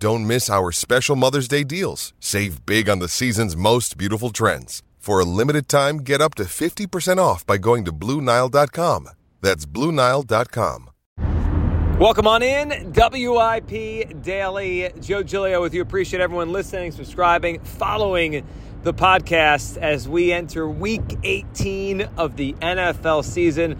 Don't miss our special Mother's Day deals. Save big on the season's most beautiful trends. For a limited time, get up to 50% off by going to Bluenile.com. That's Bluenile.com. Welcome on in, WIP Daily. Joe Giglio with you. Appreciate everyone listening, subscribing, following the podcast as we enter week 18 of the NFL season.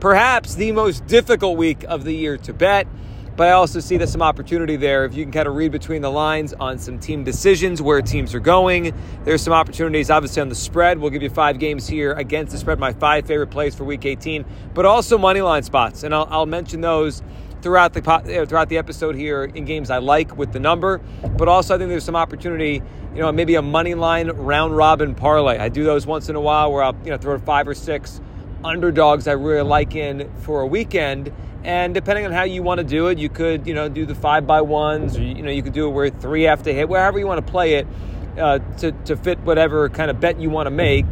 Perhaps the most difficult week of the year to bet. But I also see there's some opportunity there. If you can kind of read between the lines on some team decisions, where teams are going, there's some opportunities, obviously, on the spread. We'll give you five games here against the spread, my five favorite plays for week 18, but also money line spots. And I'll, I'll mention those throughout the throughout the episode here in games I like with the number, but also I think there's some opportunity, you know, maybe a money line round robin parlay. I do those once in a while where I'll you know throw five or six underdogs I really like in for a weekend and depending on how you want to do it, you could, you know, do the five by ones, or you know, you could do it where three have to hit, wherever you want to play it uh, to to fit whatever kind of bet you want to make.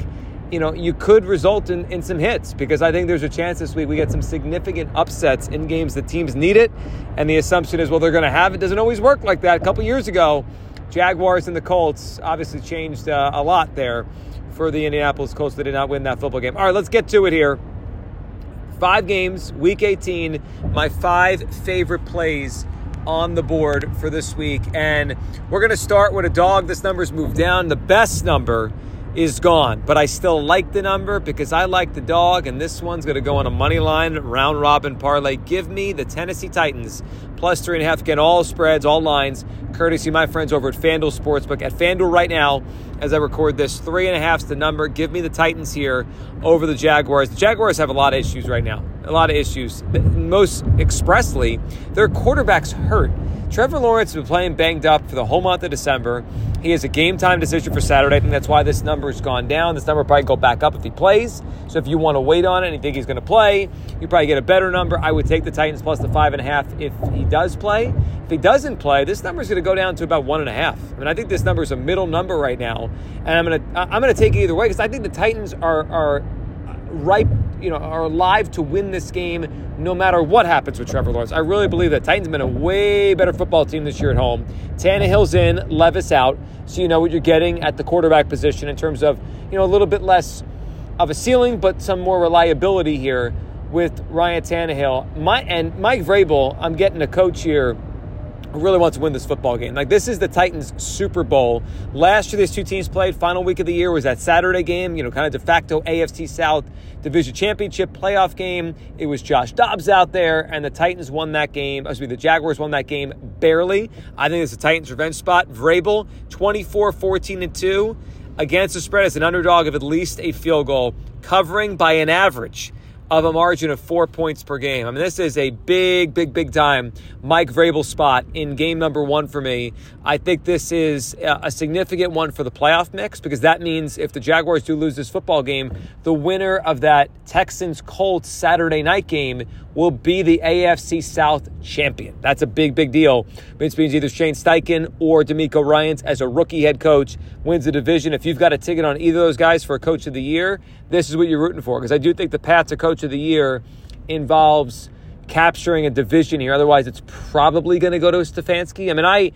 You know, you could result in, in some hits because I think there's a chance this week we get some significant upsets in games that teams need it. And the assumption is, well, they're going to have it. Doesn't always work like that. A couple years ago, Jaguars and the Colts obviously changed uh, a lot there for the Indianapolis Colts. They did not win that football game. All right, let's get to it here. Five games, week 18, my five favorite plays on the board for this week. And we're going to start with a dog. This number's moved down. The best number is gone, but I still like the number because I like the dog, and this one's going to go on a money line round robin parlay. Give me the Tennessee Titans plus three and a half. Again, all spreads, all lines, courtesy my friends over at FanDuel Sportsbook. At FanDuel right now, as I record this, three and a half's the number. Give me the Titans here over the Jaguars. The Jaguars have a lot of issues right now, a lot of issues. Most expressly, their quarterback's hurt. Trevor Lawrence has been playing banged up for the whole month of December. He has a game time decision for Saturday. I think that's why this number has gone down. This number will probably go back up if he plays. So if you want to wait on it and you think he's going to play, you probably get a better number. I would take the Titans plus the five and a half if he does play. If he doesn't play, this number is going to go down to about one and a half. I mean, I think this number is a middle number right now, and I'm going to I'm going to take it either way because I think the Titans are are ripe you know, are alive to win this game no matter what happens with Trevor Lawrence. I really believe that Titans have been a way better football team this year at home. Tannehill's in, Levis out, so you know what you're getting at the quarterback position in terms of, you know, a little bit less of a ceiling, but some more reliability here with Ryan Tannehill. My and Mike Vrabel, I'm getting a coach here really wants to win this football game. Like this is the Titans Super Bowl. Last year these two teams played. Final week of the year was that Saturday game, you know, kind of de facto AFC South Division Championship playoff game. It was Josh Dobbs out there and the Titans won that game. Excuse me, the Jaguars won that game barely. I think it's a Titans revenge spot. Vrabel 24-14 and 2 against the spread as an underdog of at least a field goal, covering by an average of a margin of four points per game. I mean, this is a big, big, big time Mike Vrabel spot in game number one for me. I think this is a significant one for the playoff mix because that means if the Jaguars do lose this football game, the winner of that Texans Colts Saturday night game will be the AFC South champion. That's a big, big deal. Which means either Shane Steichen or DeMeco Ryans as a rookie head coach wins the division. If you've got a ticket on either of those guys for a coach of the year, this is what you're rooting for. Because I do think the path to coach of the year involves capturing a division here. Otherwise, it's probably going to go to Stefanski. I mean, I,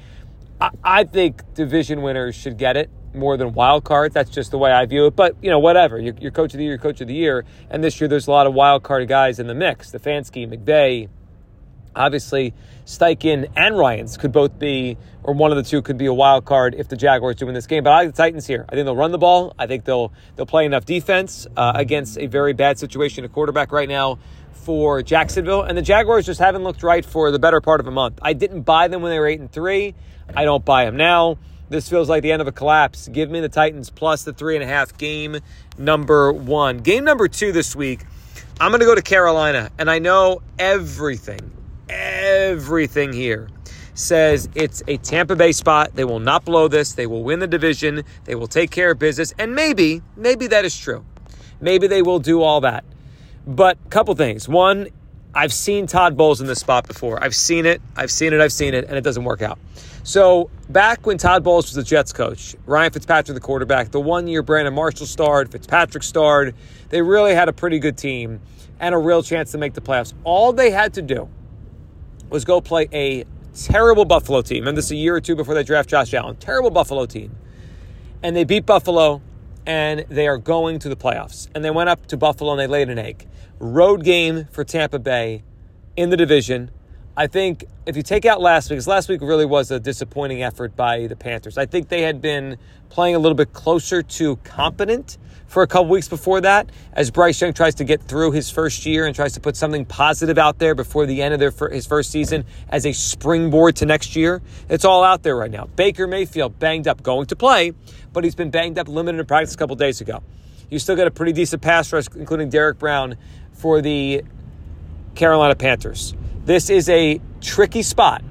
I think division winners should get it more than wild cards. That's just the way I view it. But you know, whatever. You're, you're coach of the year, coach of the year. And this year, there's a lot of wild card guys in the mix: The Stefanski, McVay, Obviously, Steichen and Ryans could both be, or one of the two could be a wild card if the Jaguars do win this game. But I like the Titans here. I think they'll run the ball. I think they'll they'll play enough defense uh, against a very bad situation at quarterback right now for Jacksonville. And the Jaguars just haven't looked right for the better part of a month. I didn't buy them when they were eight and three. I don't buy them now. This feels like the end of a collapse. Give me the Titans plus the three and a half. Game number one. Game number two this week. I'm going to go to Carolina, and I know everything, everything here says it's a Tampa Bay spot. They will not blow this. They will win the division. They will take care of business. And maybe, maybe that is true. Maybe they will do all that. But a couple things. One, I've seen Todd Bowles in this spot before. I've seen it, I've seen it, I've seen it, and it doesn't work out. So back when Todd Bowles was the Jets coach, Ryan Fitzpatrick the quarterback, the one year Brandon Marshall starred, Fitzpatrick starred, they really had a pretty good team and a real chance to make the playoffs. All they had to do was go play a terrible Buffalo team. And this is a year or two before they draft Josh Allen. Terrible Buffalo team. And they beat Buffalo and they are going to the playoffs. And they went up to Buffalo and they laid an egg. Road game for Tampa Bay in the division. I think if you take out last week, because last week really was a disappointing effort by the Panthers. I think they had been playing a little bit closer to competent for a couple weeks before that, as Bryce Young tries to get through his first year and tries to put something positive out there before the end of their, his first season as a springboard to next year. It's all out there right now. Baker Mayfield banged up, going to play, but he's been banged up, limited in practice a couple days ago. You still got a pretty decent pass rush, including Derrick Brown, for the Carolina Panthers. This is a tricky spot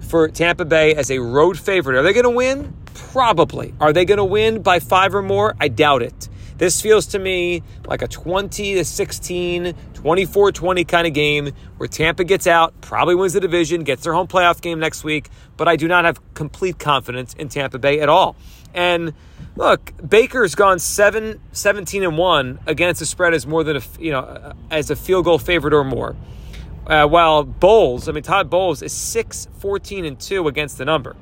for Tampa Bay as a road favorite. Are they going to win? Probably. Are they going to win by five or more? I doubt it. This feels to me like a 20 to 16, 24 20 kind of game where Tampa gets out, probably wins the division, gets their home playoff game next week, but I do not have complete confidence in Tampa Bay at all. And look, Baker's gone 7 17 and 1 against the spread as more than a, you know, as a field goal favorite or more. Uh, while Bowles, I mean Todd Bowles is 6 14 and 2 against the number.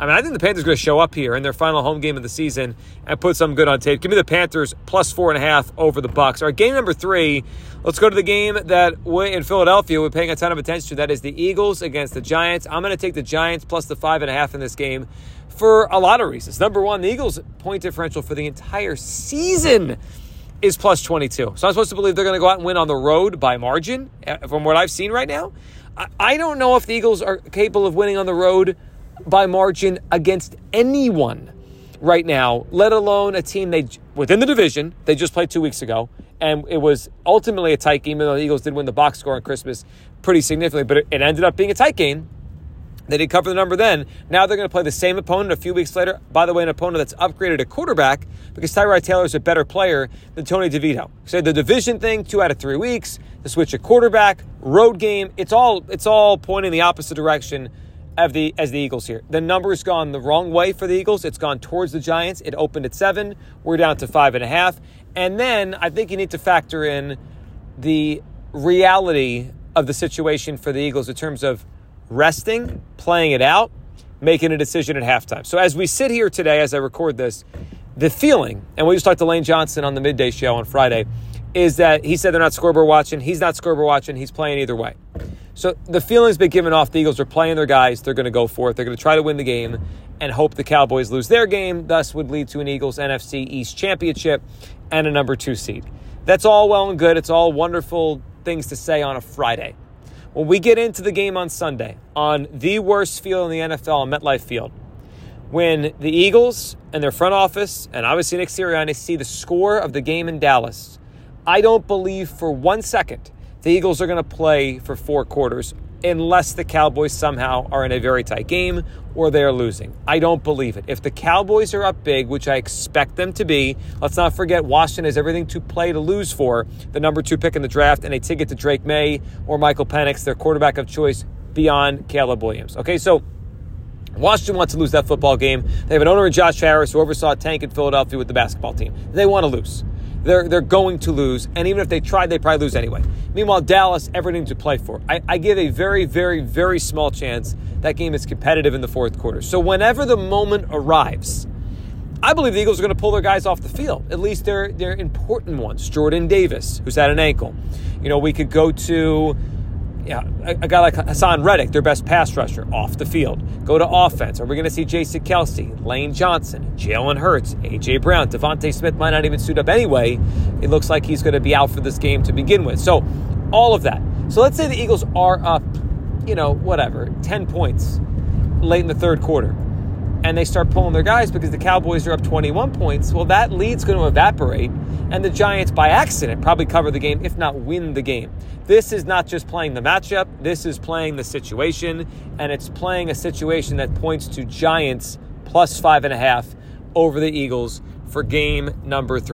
I mean, I think the Panthers are going to show up here in their final home game of the season and put some good on tape. Give me the Panthers plus four and a half over the Bucs. All right, game number three. Let's go to the game that in Philadelphia we're paying a ton of attention to. That is the Eagles against the Giants. I'm going to take the Giants plus the five and a half in this game for a lot of reasons. Number one, the Eagles' point differential for the entire season is plus 22. So I'm supposed to believe they're going to go out and win on the road by margin eh, from what I've seen right now. I don't know if the Eagles are capable of winning on the road by margin against anyone right now, let alone a team they within the division they just played two weeks ago, and it was ultimately a tight game. Even though the Eagles did win the box score on Christmas pretty significantly, but it ended up being a tight game. They did cover the number then. Now they're going to play the same opponent a few weeks later. By the way, an opponent that's upgraded a quarterback because Tyrod Taylor is a better player than Tommy DeVito. So the division thing, two out of three weeks, the switch of quarterback, road game. It's all it's all pointing the opposite direction of the as the Eagles here. The number's gone the wrong way for the Eagles. It's gone towards the Giants. It opened at seven. We're down to five and a half. And then I think you need to factor in the reality of the situation for the Eagles in terms of resting, playing it out, making a decision at halftime. So as we sit here today, as I record this, the feeling, and we just talked to Lane Johnson on the midday show on Friday, is that he said they're not scoreboard watching. He's not scoreboard watching. He's playing either way. So the feeling's been given off. The Eagles are playing their guys. They're going to go for it. They're going to try to win the game and hope the Cowboys lose their game. Thus, would lead to an Eagles NFC East championship and a number two seed. That's all well and good. It's all wonderful things to say on a Friday. When we get into the game on Sunday, on the worst field in the NFL, on MetLife Field, when the Eagles and their front office, and obviously Nick Sirianni, see the score of the game in Dallas, I don't believe for one second the Eagles are going to play for four quarters unless the Cowboys somehow are in a very tight game or they're losing. I don't believe it. If the Cowboys are up big, which I expect them to be, let's not forget Washington has everything to play to lose for the number two pick in the draft and a ticket to Drake Maye or Michael Penix, their quarterback of choice beyond Caleb Williams. Okay, so Washington wants to lose that football game. They have an owner in Josh Harris who oversaw a tank in Philadelphia with the basketball team. They want to lose they're they're going to lose, and even if they tried, they probably lose anyway. Meanwhile, Dallas, everything to play for. I, I give a very, very, very small chance that game is competitive in the fourth quarter. So whenever the moment arrives, I believe the Eagles are going to pull their guys off the field. At least they're they're important ones. Jordan Davis, who's had an ankle. You know, we could go to yeah, a, a, guy like Haason Reddick, their best pass rusher, off the field. Go to offense. Are we going to see Jason Kelce, Lane Johnson, Jalen Hurts, A.J. Brown, DeVonta Smith might not even suit up anyway. It looks like he's going to be out for this game to begin with. So, all of that. So, let's say the Eagles are up, you know, whatever, 10 points late in the third quarter and they start pulling their guys because the Cowboys are up 21 points, well, that lead's going to evaporate, and the Giants, by accident, probably cover the game, if not win the game. This is not just playing the matchup, this is playing the situation, and it's playing a situation that points to Giants plus five and a half over the Eagles for game number three.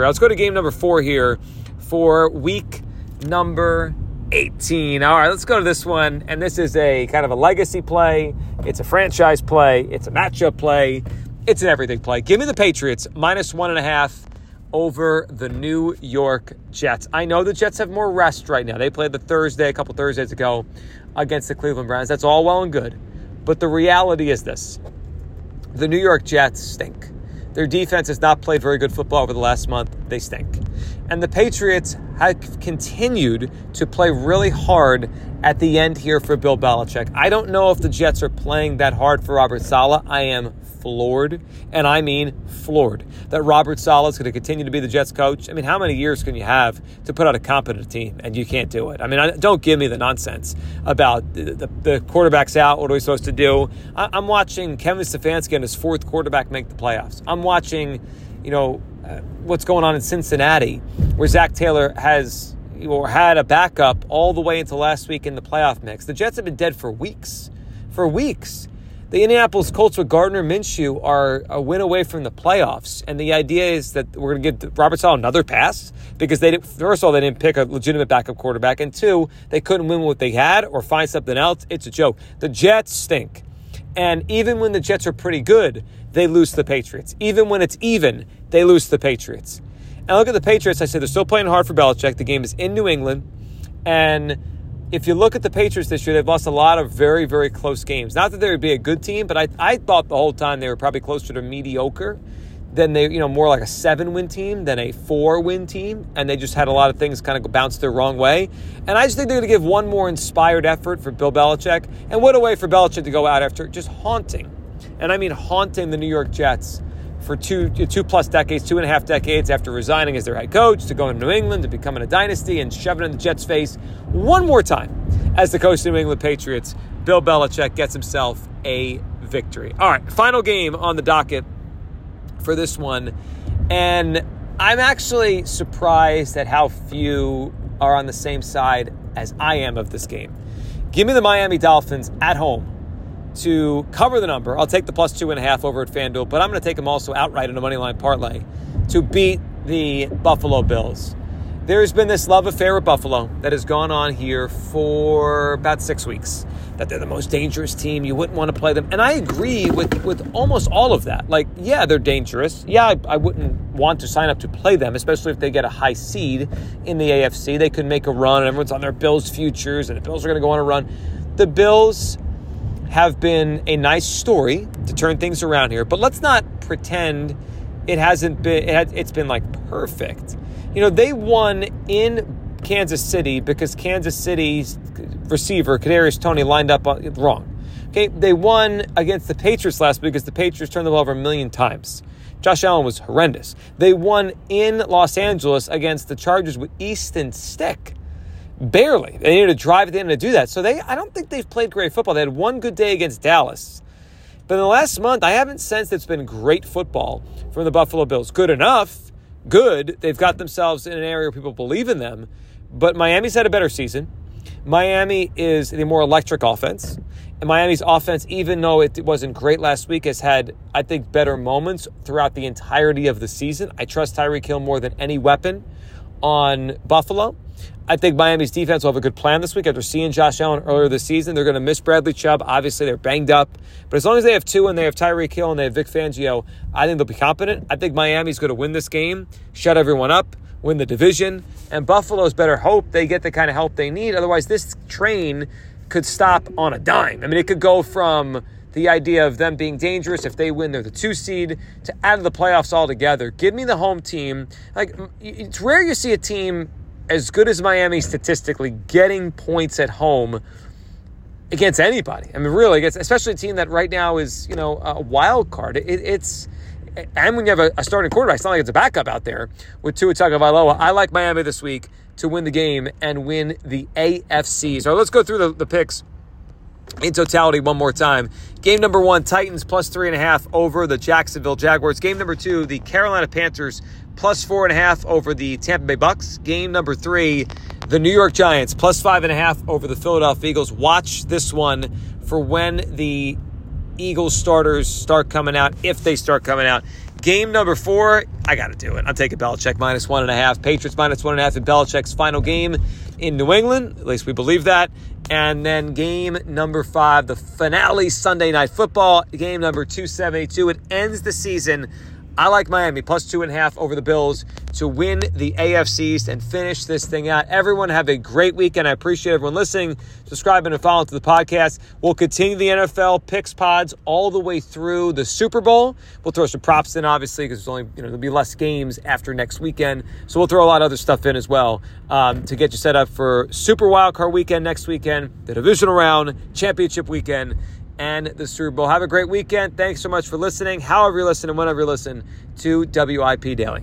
Let's go to game number four here for week number 18. All right, let's go to this one. And this is a kind of a legacy play. It's a franchise play. It's a matchup play. It's an everything play. Give me the Patriots minus one and a half over the New York Jets. I know the Jets have more rest right now. They played the Thursday, a couple Thursdays ago, against the Cleveland Browns. That's all well and good. But the reality is this the New York Jets stink. Their defense has not played very good football over the last month. They stink. And the Patriots have continued to play really hard at the end here for Bill Belichick. I don't know if the Jets are playing that hard for Robert Saleh. I am floored, and I mean floored, that Robert Saleh is going to continue to be the Jets coach. I mean, how many years can you have to put out a competent team and you can't do it? I mean, I, don't give me the nonsense about the, the, the, quarterback's out. What are we supposed to do? I, I'm watching Kevin Stefanski and his fourth quarterback make the playoffs. I'm watching, you know, uh, what's going on in Cincinnati, where Zac Taylor has or had a backup all the way into last week in the playoff mix. The Jets have been dead for weeks. For weeks. The Indianapolis Colts with Gardner Minshew are a win away from the playoffs, and the idea is that we're going to give Robert Saleh another pass because they did, first of all they didn't pick a legitimate backup quarterback, and two they couldn't win what they had or find something else. It's a joke. The Jets stink, and even when the Jets are pretty good, they lose the Patriots. Even when it's even, they lose the Patriots. And look at the Patriots. I said they're still playing hard for Belichick. The game is in New England, and if you look at the Patriots this year, they've lost a lot of very, very close games. Not that they would be a good team, but I, I thought the whole time they were probably closer to mediocre than they, you know, more like a seven win team than a four win team. And they just had a lot of things kind of bounce their wrong way. And I just think they're going to give one more inspired effort for Bill Belichick. And what a way for Belichick to go out after just haunting. And I mean haunting the New York Jets for two two plus decades, two and a half decades after resigning as their head coach to going to New England to becoming a dynasty and shoving in the Jets' face one more time as the coach of the New England Patriots. Bill Belichick gets himself a victory. All right, final game on the docket for this one, and I'm actually surprised at how few are on the same side as I am of this game. Give me the Miami Dolphins at home to cover the number. I'll take the plus two and a half over at FanDuel, but I'm going to take them also outright in a money line parlay to beat the Buffalo Bills. There's been this love affair with Buffalo that has gone on here for about six weeks. That they're the most dangerous team. You wouldn't want to play them. And I agree with, with almost all of that. Like, yeah, they're dangerous. Yeah, I, I wouldn't want to sign up to play them, especially if they get a high seed in the AFC. They could make a run, and everyone's on their Bills futures, and the Bills are going to go on a run. The Bills have been a nice story to turn things around here, but let's not pretend it hasn't been, it has, it's been like perfect. You know, they won in Kansas City because Kansas City's receiver, Kadarius Toney, lined up uh, wrong. Okay, they won against the Patriots last week because the Patriots turned the ball over a million times. Josh Allen was horrendous. They won in Los Angeles against the Chargers with Easton Stick. Barely. They needed to drive at the end to do that. So they I don't think they've played great football. They had one good day against Dallas. But in the last month, I haven't sensed it's been great football from the Buffalo Bills. Good enough. Good. They've got themselves in an area where people believe in them. But Miami's had a better season. Miami is the more electric offense. And Miami's offense, even though it wasn't great last week, has had, I think, better moments throughout the entirety of the season. I trust Tyreek Hill more than any weapon on Buffalo. I think Miami's defense will have a good plan this week after seeing Josh Allen earlier this season. They're going to miss Bradley Chubb. Obviously, they're banged up. But as long as they have Tua and they have Tyreek Hill and they have Vic Fangio, I think they'll be competent. I think Miami's going to win this game, shut everyone up, win the division. And Buffalo's better hope they get the kind of help they need. Otherwise, this train could stop on a dime. I mean, it could go from the idea of them being dangerous if they win, they're the two seed, to out of the playoffs altogether. Give me the home team. Like, it's rare you see a team as good as Miami statistically getting points at home against anybody. I mean, really, against, especially a team that right now is, you know, a wild card. It, it's and when you have a, a, starting quarterback, it's not like it's a backup out there with Tua Tagovailoa. I like Miami this week to win the game and win the AFC. So let's go through the, the picks in totality one more time. Game number one, Titans plus three and a half over the Jacksonville Jaguars. Game number two, the Carolina Panthers plus four and a half over the Tampa Bay Bucs. Game number three, the New York Giants plus five and a half over the Philadelphia Eagles. Watch this one for when the Eagles starters start coming out, if they start coming out. Game number four, I got to do it. I'm taking Belichick minus one and a half, Patriots minus one and a half in Belichick's final game in New England. At least we believe that. And then game number five, the finale Sunday night football, game number 272. It ends the season I like Miami plus two and a half over the Bills to win the AFC East and finish this thing out. Everyone have a great weekend. I appreciate everyone listening, subscribing, and following to the podcast. We'll continue the NFL picks pods all the way through the Super Bowl. We'll throw some props in, obviously, because there's only you know there'll be less games after next weekend. So we'll throw a lot of other stuff in as well um, to get you set up for Super Wildcard Weekend next weekend, the divisional round, championship weekend and the Super Bowl. Have a great weekend. Thanks so much for listening, however you listen and whenever you listen to WIP Daily.